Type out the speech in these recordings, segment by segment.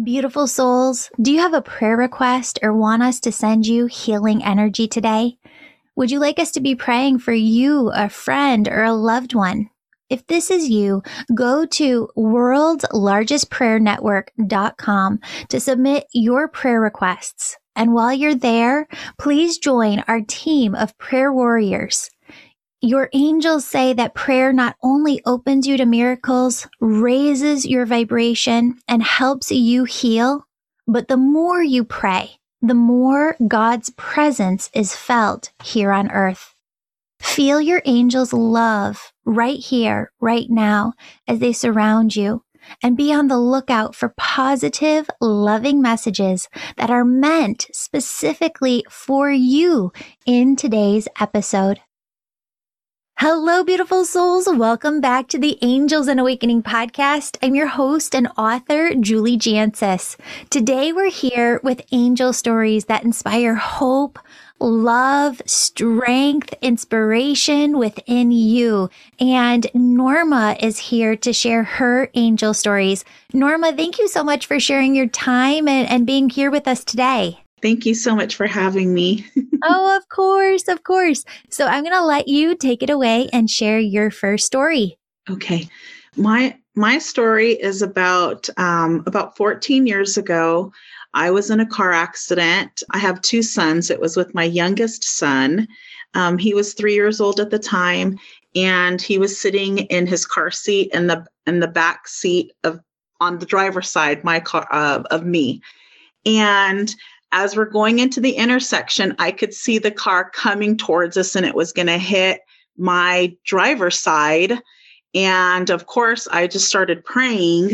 Beautiful souls, do you have a prayer request or want us to send you healing energy today? Would you like us to be praying for you, a friend, or a loved one? If this is you, go to worldlargestprayernetwork.com to submit your prayer requests. And while you're there, please join our team of prayer warriors. Your angels say that prayer not only opens you to miracles, raises your vibration, and helps you heal, but the more you pray, the more God's presence is felt here on earth. Feel your angels' love right here, right now, as they surround you, and be on the lookout for positive, loving messages that are meant specifically for you in today's episode. Hello, beautiful souls. Welcome back to the Angels and Awakening podcast. I'm your host and author, Julie Jancius. Today we're here with angel stories that inspire hope, love, strength, inspiration within you. And Norma is here to share her angel stories. Norma, thank you so much for sharing your time and, and being here with us today. Thank you so much for having me. oh, of course, of course. So I'm going to let you take it away and share your first story. Okay. My my story is about um, about 14 years ago. I was in a car accident. I have two sons. It was with my youngest son. Um, he was three years old at the time, and he was sitting in his car seat in the in the back seat of on the driver's side, my car uh, of me. And as we're going into the intersection, I could see the car coming towards us and it was going to hit my driver's side. And of course, I just started praying.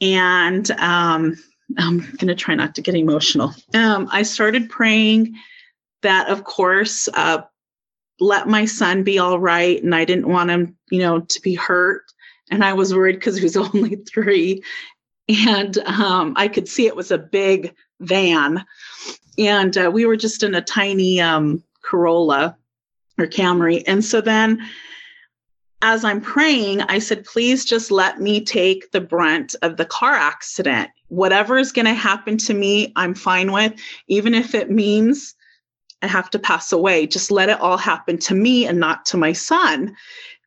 And um, I'm going to try not to get emotional. Um, I started praying that, of course, uh, let my son be all right. And I didn't want him, you know, to be hurt. And I was worried because he was only three. And um, I could see it was a big van. And uh, we were just in a tiny um, Corolla or Camry. And so then as I'm praying, I said, please just let me take the brunt of the car accident. Whatever is going to happen to me, I'm fine with, even if it means I have to pass away. Just let it all happen to me and not to my son.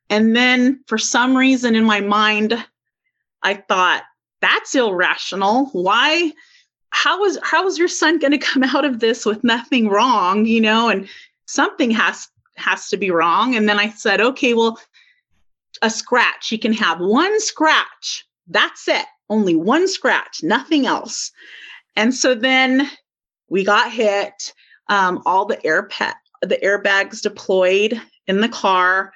And then for some reason in my mind, I thought, that's irrational. Why? How is how is your son going to come out of this with nothing wrong you know and something has has to be wrong? And then i said okay well a scratch he can have one scratch. That's it. Only one scratch nothing else. And so then we got hit um, all the air pet the airbags deployed in the car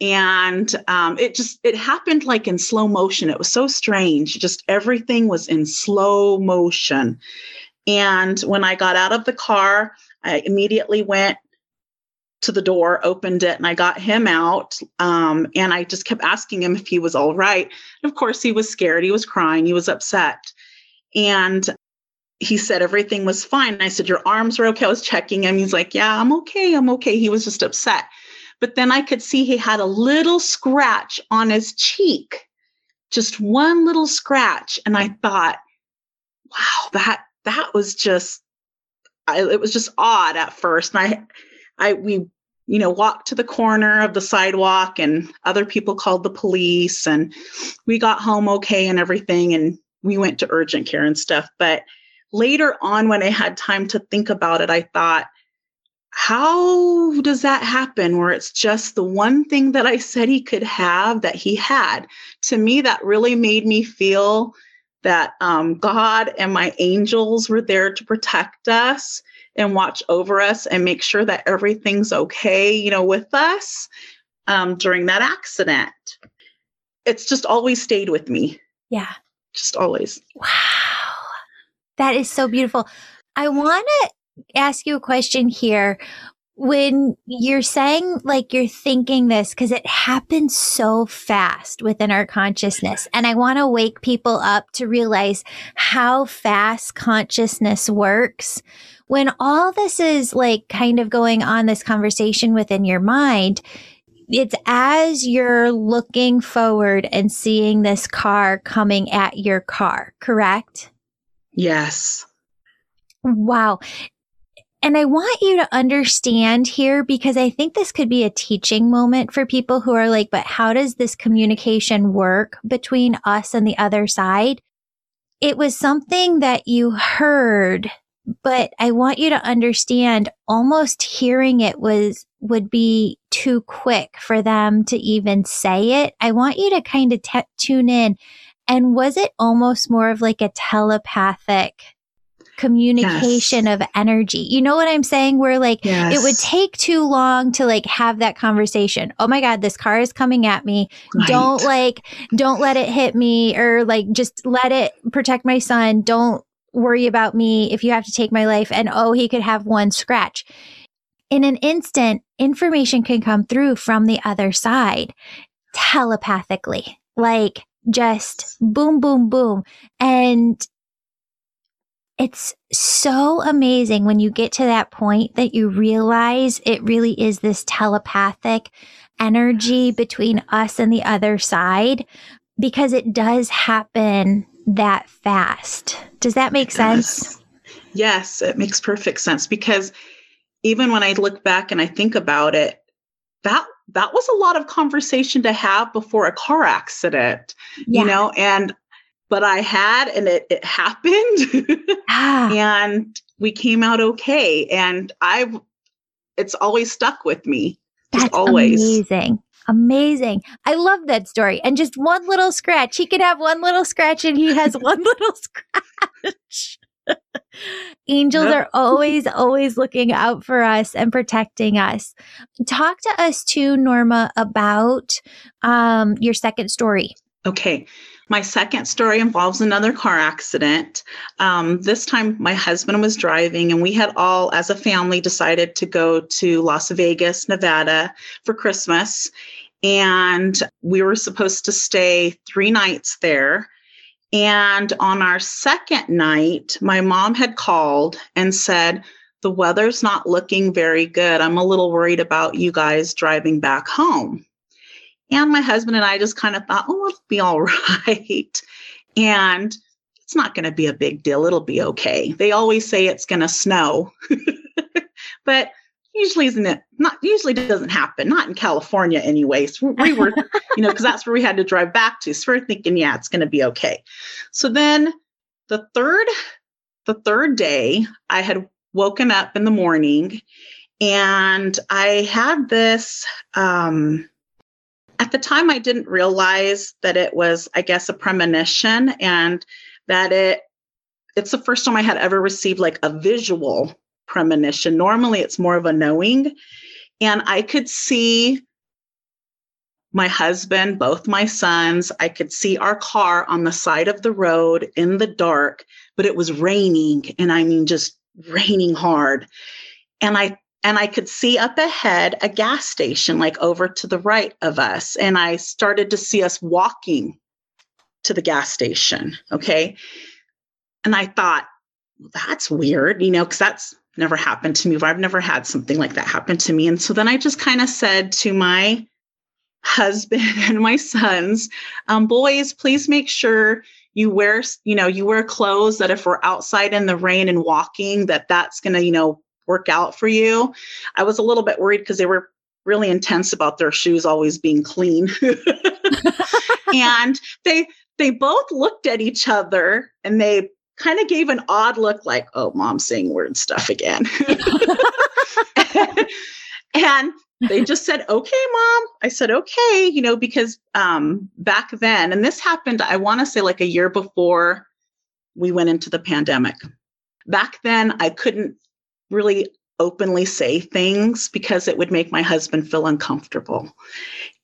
and um, it just it happened like in slow motion. It was so strange. Just everything was in slow motion. And when i got out of the car i immediately went to the door opened it and i got him out. Um, and i just kept asking him if he was all right. And of course he was scared. He was crying. He was upset. And he said everything was fine. I said your arms are okay. I was checking him. He's like yeah i'm okay. I'm okay. He was just upset but then I could see he had a little scratch on his cheek, just one little scratch. And I thought, wow, that that was just I, it was just odd at first. And I I we you know walked to the corner of the sidewalk and other people called the police and we got home okay and everything and we went to urgent care and stuff but later on when i had time to think about it i thought how does that happen where it's just the one thing that I said he could have that he had? To me, that really made me feel that um, God and my angels were there to protect us and watch over us and make sure that everything's okay, you know, with us um, during that accident. It's just always stayed with me. Yeah. Just always. Wow. That is so beautiful. I want to ask you a question here. When you're saying like you're thinking this, because it happens so fast within our consciousness. And I want to wake people up to realize how fast consciousness works. When all this is like kind of going on, this conversation within your mind, it's as you're looking forward and seeing this car coming at your car, correct? Yes. Wow. And I want you to understand here because I think this could be a teaching moment for people who are like, but how does this communication work between us and the other side? It was something that you heard, but I want you to understand almost hearing it was, would be too quick for them to even say it. I want you to kind of t- tune in. And was it almost more of like a telepathic communication yes. of energy. You know what I'm saying? Where like yes. it would take too long to like have that conversation. Oh my God, this car is coming at me. Right. Don't like, don't let it hit me or like just let it protect my son. Don't worry about me if you have to take my life. And oh, he could have one scratch. In an instant, information can come through from the other side telepathically, like just boom, boom, boom. And it's so amazing when you get to that point that you realize it really is this telepathic energy between us and the other side because it does happen that fast. Does that make sense? Yes, it makes perfect sense because even when I look back and I think about it, that that was a lot of conversation to have before a car accident, yeah. you know, and but I had, and it, it happened. ah. And we came out okay. And I've, it's always stuck with me. That's always. Amazing. Amazing. I love that story. And just one little scratch. He could have one little scratch and he has one little scratch. Angels yep. are always, always looking out for us and protecting us. Talk to us too, Norma, about um, your second story. Okay. My second story involves another car accident. Um, this time, my husband was driving, and we had all, as a family, decided to go to Las Vegas, Nevada for Christmas. And we were supposed to stay three nights there. And on our second night, my mom had called and said, The weather's not looking very good. I'm a little worried about you guys driving back home. And my husband and I just kind of thought, oh, it'll be all right. And it's not going to be a big deal. It'll be okay. They always say it's going to snow, but usually isn't it not usually doesn't happen not in california anyways we were you know because that's where we had to drive back to so we're thinking yeah it's going to be okay so then the third the third day i had woken up in the morning and i had this um at the time, I didn't realize that it was, I guess, a premonition and that it it's the first time I had ever received like a visual premonition. Normally it's more of a knowing. And I could see my husband, both my sons, I could see our car on the side of the road in the dark, but it was raining. And I mean, just raining hard. And I and I could see up ahead a gas station, like over to the right of us. And I started to see us walking to the gas station. Okay. And I thought, that's weird, you know, because that's never happened to me. I've never had something like that happen to me. And so then I just kind of said to my husband and my sons, um, boys, please make sure you wear, you know, you wear clothes that if we're outside in the rain and walking, that that's going to, you know, work out for you. I was a little bit worried because they were really intense about their shoes always being clean. and they they both looked at each other and they kind of gave an odd look like, oh, mom's saying weird stuff again. and they just said, okay, mom. I said, okay, you know, because um, back then, and this happened, I want to say like a year before we went into the pandemic. Back then, I couldn't really openly say things because it would make my husband feel uncomfortable.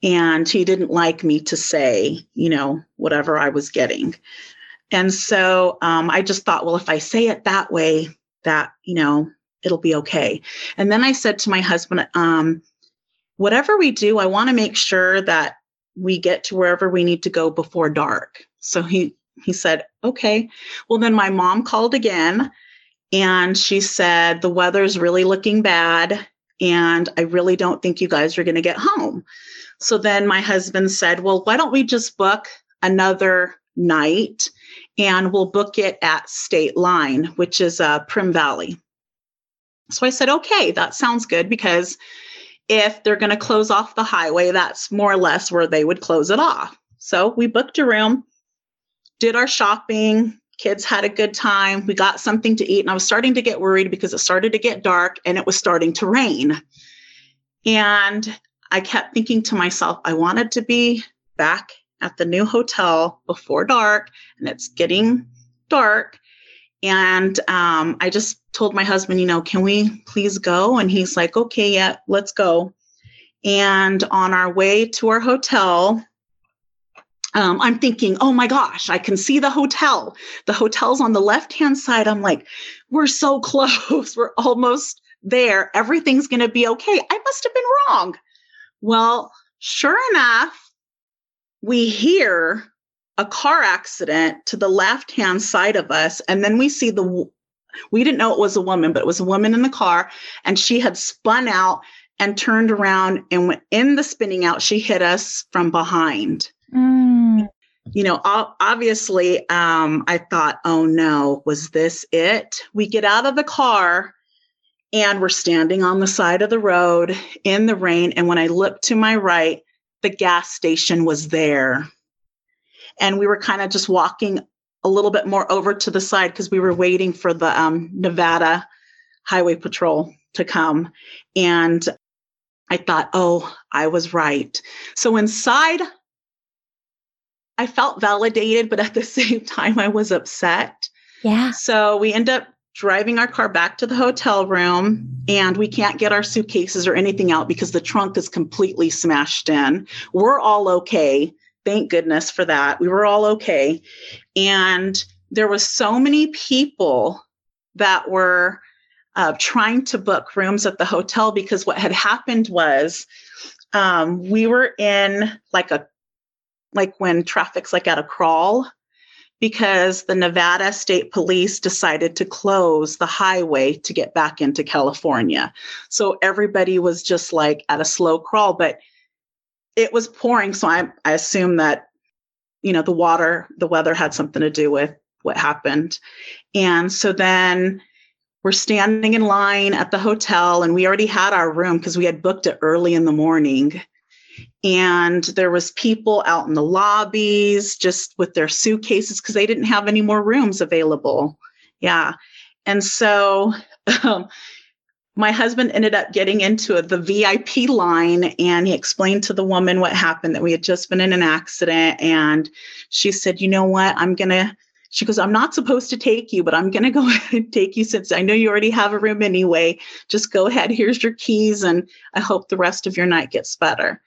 And he didn't like me to say, you know, whatever I was getting. And so um, I just thought, well, if I say it that way, that, you know, it'll be okay. And then I said to my husband, um, whatever we do, I want to make sure that we get to wherever we need to go before dark. So he he said, okay. Well, then my mom called again and she said, The weather's really looking bad. And I really don't think you guys are going to get home. So then my husband said, Well, why don't we just book another night and we'll book it at State Line, which is uh, Primm Valley. So I said, okay, that sounds good because if they're going to close off the highway, that's more or less where they would close it off. So we booked a room, did our shopping. Kids had a good time. We got something to eat. And I was starting to get worried because it started to get dark and it was starting to rain. And I kept thinking to myself, I wanted to be back at the new hotel before dark, and it's getting dark. And um, I just told my husband, you know, can we please go? And he's like, okay, yeah, let's go. And on our way to our hotel, um, I'm thinking, oh my gosh, I can see the hotel. The hotel's on the left hand side. I'm like, we're so close. we're almost there. Everything's going to be okay. I must have been wrong. Well, sure enough, we hear a car accident to the left hand side of us. And then we see the, we didn't know it was a woman, but it was a woman in the car. And she had spun out and turned around and went in the spinning out. She hit us from behind. Mm. You know, obviously, um, I thought, oh no, was this it? We get out of the car and we're standing on the side of the road in the rain. And when I looked to my right, the gas station was there. And we were kind of just walking a little bit more over to the side because we were waiting for the um, Nevada Highway Patrol to come. And I thought, oh, I was right. So inside, I felt validated, but at the same time, I was upset. Yeah. So we end up driving our car back to the hotel room and we can't get our suitcases or anything out because the trunk is completely smashed in. We're all okay. Thank goodness for that. We were all okay. And there was so many people that were uh, trying to book rooms at the hotel because what had happened was um, we were in like a like when traffic's like at a crawl because the Nevada State Police decided to close the highway to get back into California. So everybody was just like at a slow crawl, but it was pouring. So I, I assume that, you know, the water, the weather had something to do with what happened. And so then we're standing in line at the hotel and we already had our room because we had booked it early in the morning and there was people out in the lobbies just with their suitcases because they didn't have any more rooms available. Yeah. And so um, my husband ended up getting into the vip line and he explained to the woman what happened that we had just been in an accident. And she said you know what? I'm gonna she goes i'm not supposed to take you but i'm gonna go ahead and take you since i know you already have a room anyway. Just go ahead. Here's your keys and i hope the rest of your night gets better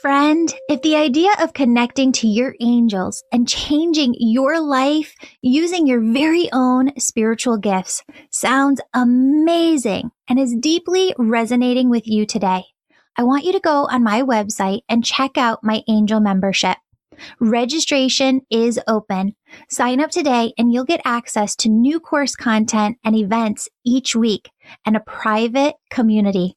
Friend, if the idea of connecting to your angels and changing your life using your very own spiritual gifts sounds amazing and is deeply resonating with you today, I want you to go on my website and check out my angel membership. Registration is open. Sign up today and you'll get access to new course content and events each week and a private community.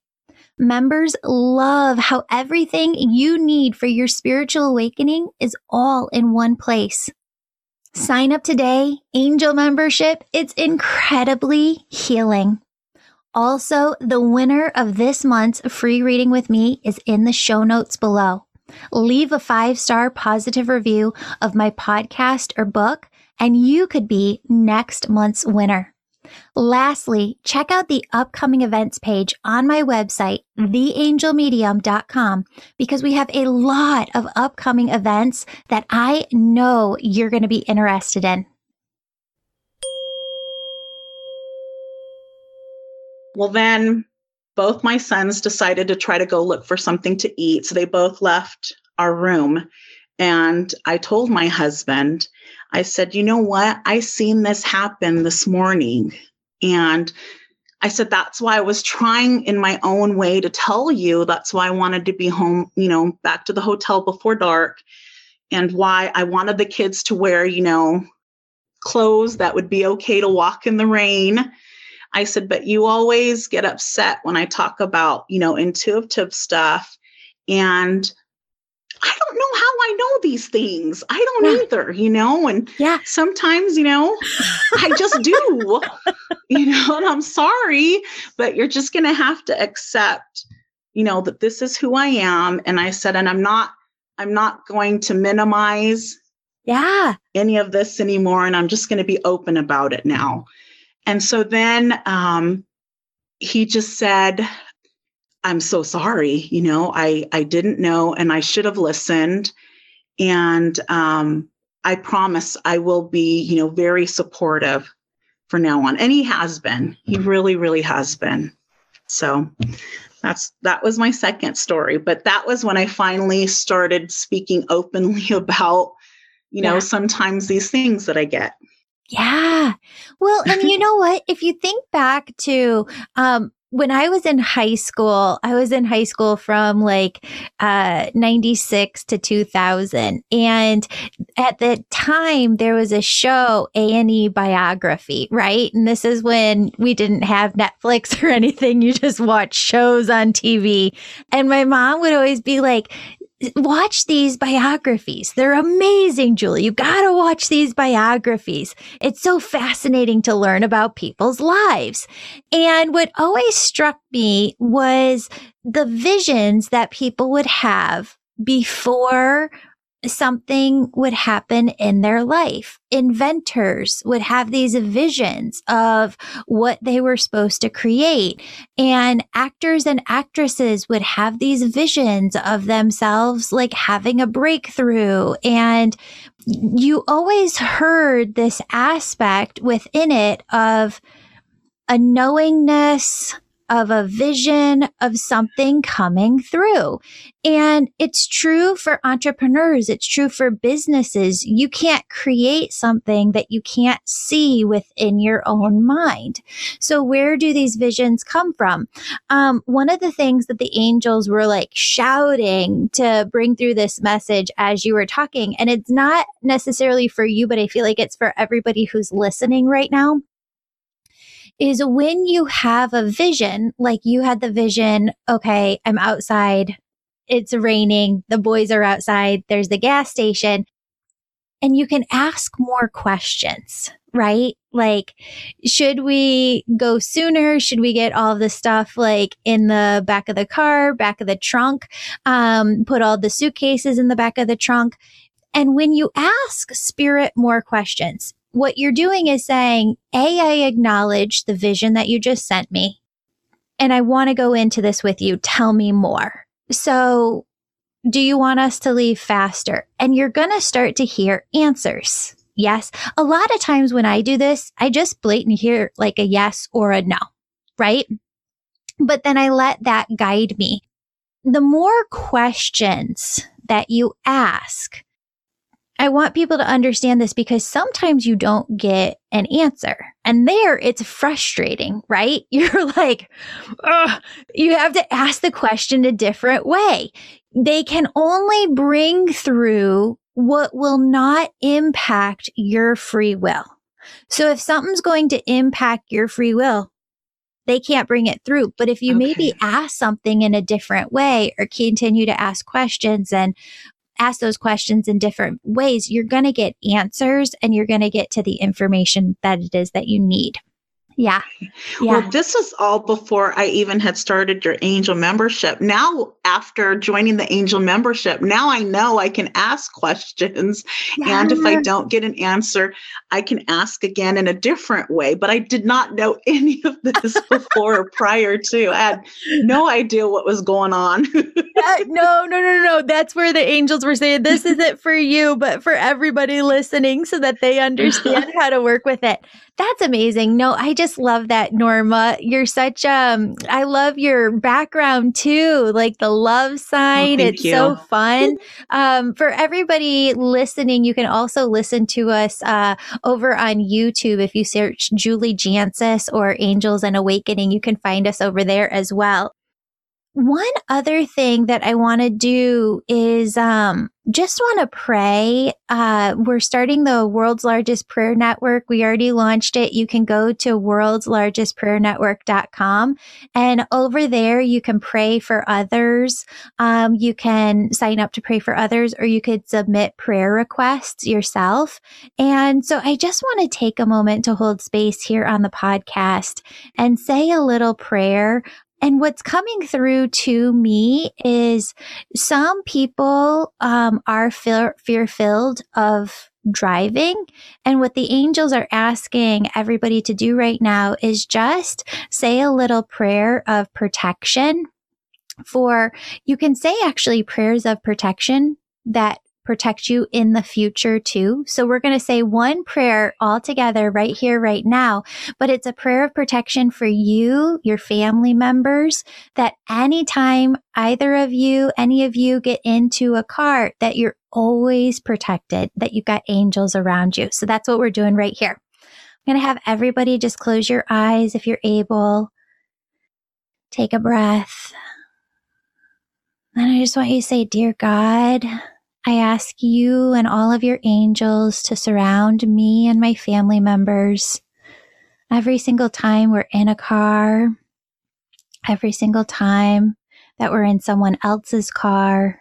Members love how everything you need for your spiritual awakening is all in one place. Sign up today, Angel membership. It's incredibly healing. Also, the winner of this month's free reading with me is in the show notes below. Leave a five star positive review of my podcast or book, and you could be next month's winner. Lastly, check out the upcoming events page on my website, theangelmedium.com, because we have a lot of upcoming events that I know you're going to be interested in. Well, then both my sons decided to try to go look for something to eat. So they both left our room. And I told my husband, I said, you know what? I seen this happen this morning. And I said, that's why I was trying in my own way to tell you. That's why I wanted to be home, you know, back to the hotel before dark. And why I wanted the kids to wear, you know, clothes that would be okay to walk in the rain. I said, but you always get upset when I talk about, you know, intuitive stuff. And I don't know how I know these things. I don't yeah. either, you know, and yeah, sometimes, you know, I just do, you know, and I'm sorry, but you're just going to have to accept, you know, that this is who I am. And I said, and I'm not, I'm not going to minimize yeah any of this anymore. And I'm just going to be open about it now. And so then um, he just said, I'm so sorry. You know, I, I didn't know and I should have listened. And um, I promise I will be, you know, very supportive for now on. And he has been. He really, really has been. So that's that was my second story. But that was when I finally started speaking openly about, you know, yeah. sometimes these things that I get. Yeah. Well, and you know what? If you think back to um, when I was in high school, I was in high school from like uh, 96 to 2000. And at the time, there was a show, A&E Biography, right? And this is when we didn't have Netflix or anything. You just watch shows on TV. And my mom would always be like, watch these biographies. They're amazing, Julie. You gotta watch these biographies. It's so fascinating to learn about people's lives. And what always struck me was the visions that people would have before something would happen in their life. Inventors would have these visions of what they were supposed to create. And actors and actresses would have these visions of themselves like having a breakthrough. And you always heard this aspect within it of a knowingness, of a vision of something coming through. And it's true for entrepreneurs. It's true for businesses. You can't create something that you can't see within your own mind. So where do these visions come from? Um, one of the things that the angels were like shouting to bring through this message as you were talking, and it's not necessarily for you, but I feel like it's for everybody who's listening right now is when you have a vision, like you had the vision, okay, I'm outside, it's raining, the boys are outside, there's the gas station, and you can ask more questions, right? Like, should we go sooner? Should we get all of the stuff like in the back of the car, back of the trunk? Um, put all the suitcases in the back of the trunk. And when you ask spirit more questions, what you're doing is saying, A, I acknowledge the vision that you just sent me. And I want to go into this with you. Tell me more. So do you want us to leave faster? And you're going to start to hear answers. Yes. A lot of times when I do this, I just blatantly hear like a yes or a no, right? But then I let that guide me. The more questions that you ask, I want people to understand this because sometimes you don't get an answer. And there it's frustrating, right? You're like, you have to ask the question a different way. They can only bring through what will not impact your free will. So if something's going to impact your free will, they can't bring it through. But if you okay. maybe ask something in a different way or continue to ask questions and ask those questions in different ways, you're going to get answers and you're going to get to the information that it is that you need. Yeah. yeah. Well, this was all before I even had started your angel membership. Now, after joining the angel membership, now I know I can ask questions. Yeah. And if I don't get an answer, I can ask again in a different way. But I did not know any of this before or prior to. I had no idea what was going on. Uh, no, no, no, no. That's where the angels were saying, this isn't for you, but for everybody listening so that they understand how to work with it. That's amazing. No, I just love that, Norma. You're such um I love your background too, like the love sign. Oh, it's you. so fun. Um for everybody listening, you can also listen to us uh over on YouTube if you search Julie Jancius or Angels and Awakening, you can find us over there as well. One other thing that I want to do is um, just want to pray. Uh, we're starting the world's largest prayer network. We already launched it. You can go to worldslargestprayernetwork.com and over there you can pray for others. Um, you can sign up to pray for others or you could submit prayer requests yourself. And so I just want to take a moment to hold space here on the podcast and say a little prayer and what's coming through to me is some people um, are fear filled of driving. And what the angels are asking everybody to do right now is just say a little prayer of protection for, you can say actually prayers of protection that protect you in the future too. So we're going to say one prayer all together right here, right now, but it's a prayer of protection for you, your family members, that anytime either of you, any of you get into a car, that you're always protected, that you've got angels around you. So that's what we're doing right here. I'm going to have everybody just close your eyes if you're able. Take a breath. And I just want you to say, Dear God, I ask you and all of your angels to surround me and my family members every single time we're in a car, every single time that we're in someone else's car.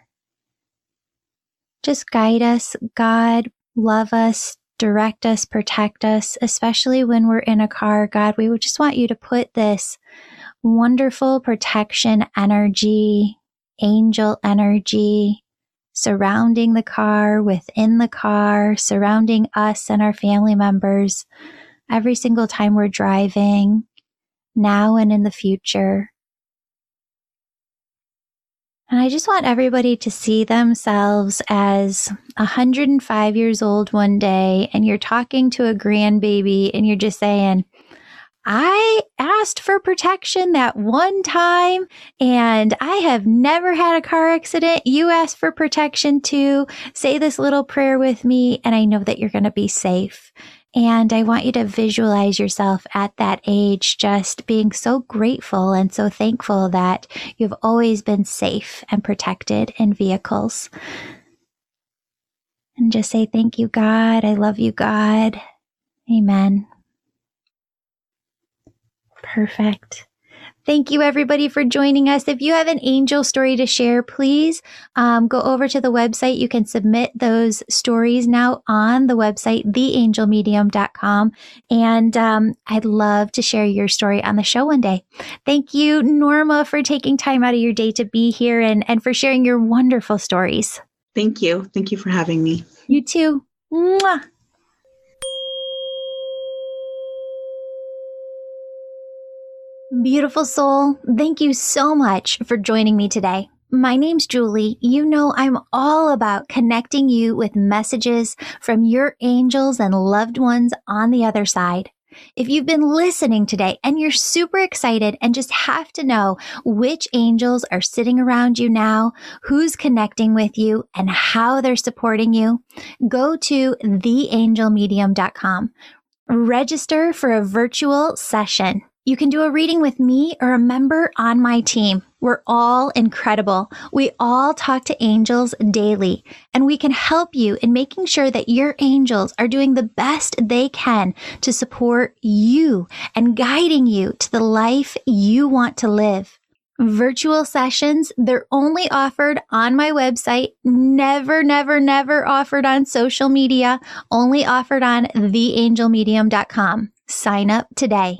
Just guide us, God, love us, direct us, protect us, especially when we're in a car. God, we would just want you to put this wonderful protection energy, angel energy, surrounding the car, within the car, surrounding us and our family members every single time we're driving, now and in the future. And I just want everybody to see themselves as 105 years old one day, and you're talking to a grandbaby, and you're just saying, I asked for protection that one time and I have never had a car accident. You asked for protection too. Say this little prayer with me and I know that you're going to be safe. And I want you to visualize yourself at that age, just being so grateful and so thankful that you've always been safe and protected in vehicles. And just say, thank you, God. I love you, God. Amen. Perfect. Thank you, everybody, for joining us. If you have an angel story to share, please um, go over to the website. You can submit those stories now on the website, theangelmedium.com. And um, I'd love to share your story on the show one day. Thank you, Norma, for taking time out of your day to be here and, and for sharing your wonderful stories. Thank you. Thank you for having me. You too. Mwah. Beautiful soul, thank you so much for joining me today. My name's Julie. You know, I'm all about connecting you with messages from your angels and loved ones on the other side. If you've been listening today and you're super excited and just have to know which angels are sitting around you now, who's connecting with you, and how they're supporting you, go to theangelmedium.com. Register for a virtual session. You can do a reading with me or a member on my team. We're all incredible. We all talk to angels daily, and we can help you in making sure that your angels are doing the best they can to support you and guiding you to the life you want to live. Virtual sessions, they're only offered on my website, never, never, never offered on social media, only offered on theangelmedium.com. Sign up today.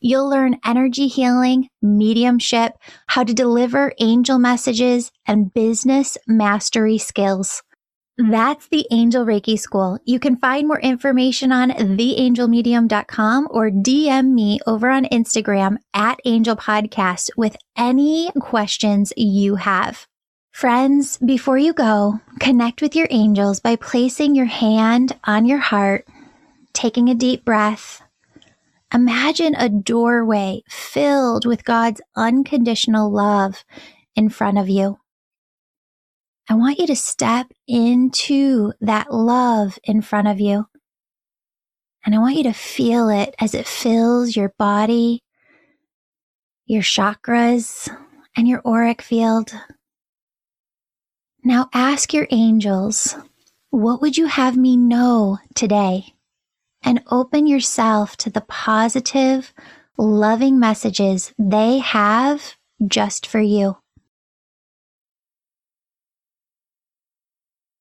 You'll learn energy healing, mediumship, how to deliver angel messages, and business mastery skills. That's the Angel Reiki School. You can find more information on theangelmedium.com or DM me over on Instagram at Angel Podcast with any questions you have. Friends, before you go, connect with your angels by placing your hand on your heart, taking a deep breath. Imagine a doorway filled with God's unconditional love in front of you. I want you to step into that love in front of you. And I want you to feel it as it fills your body, your chakras, and your auric field. Now ask your angels, what would you have me know today? And open yourself to the positive, loving messages they have just for you.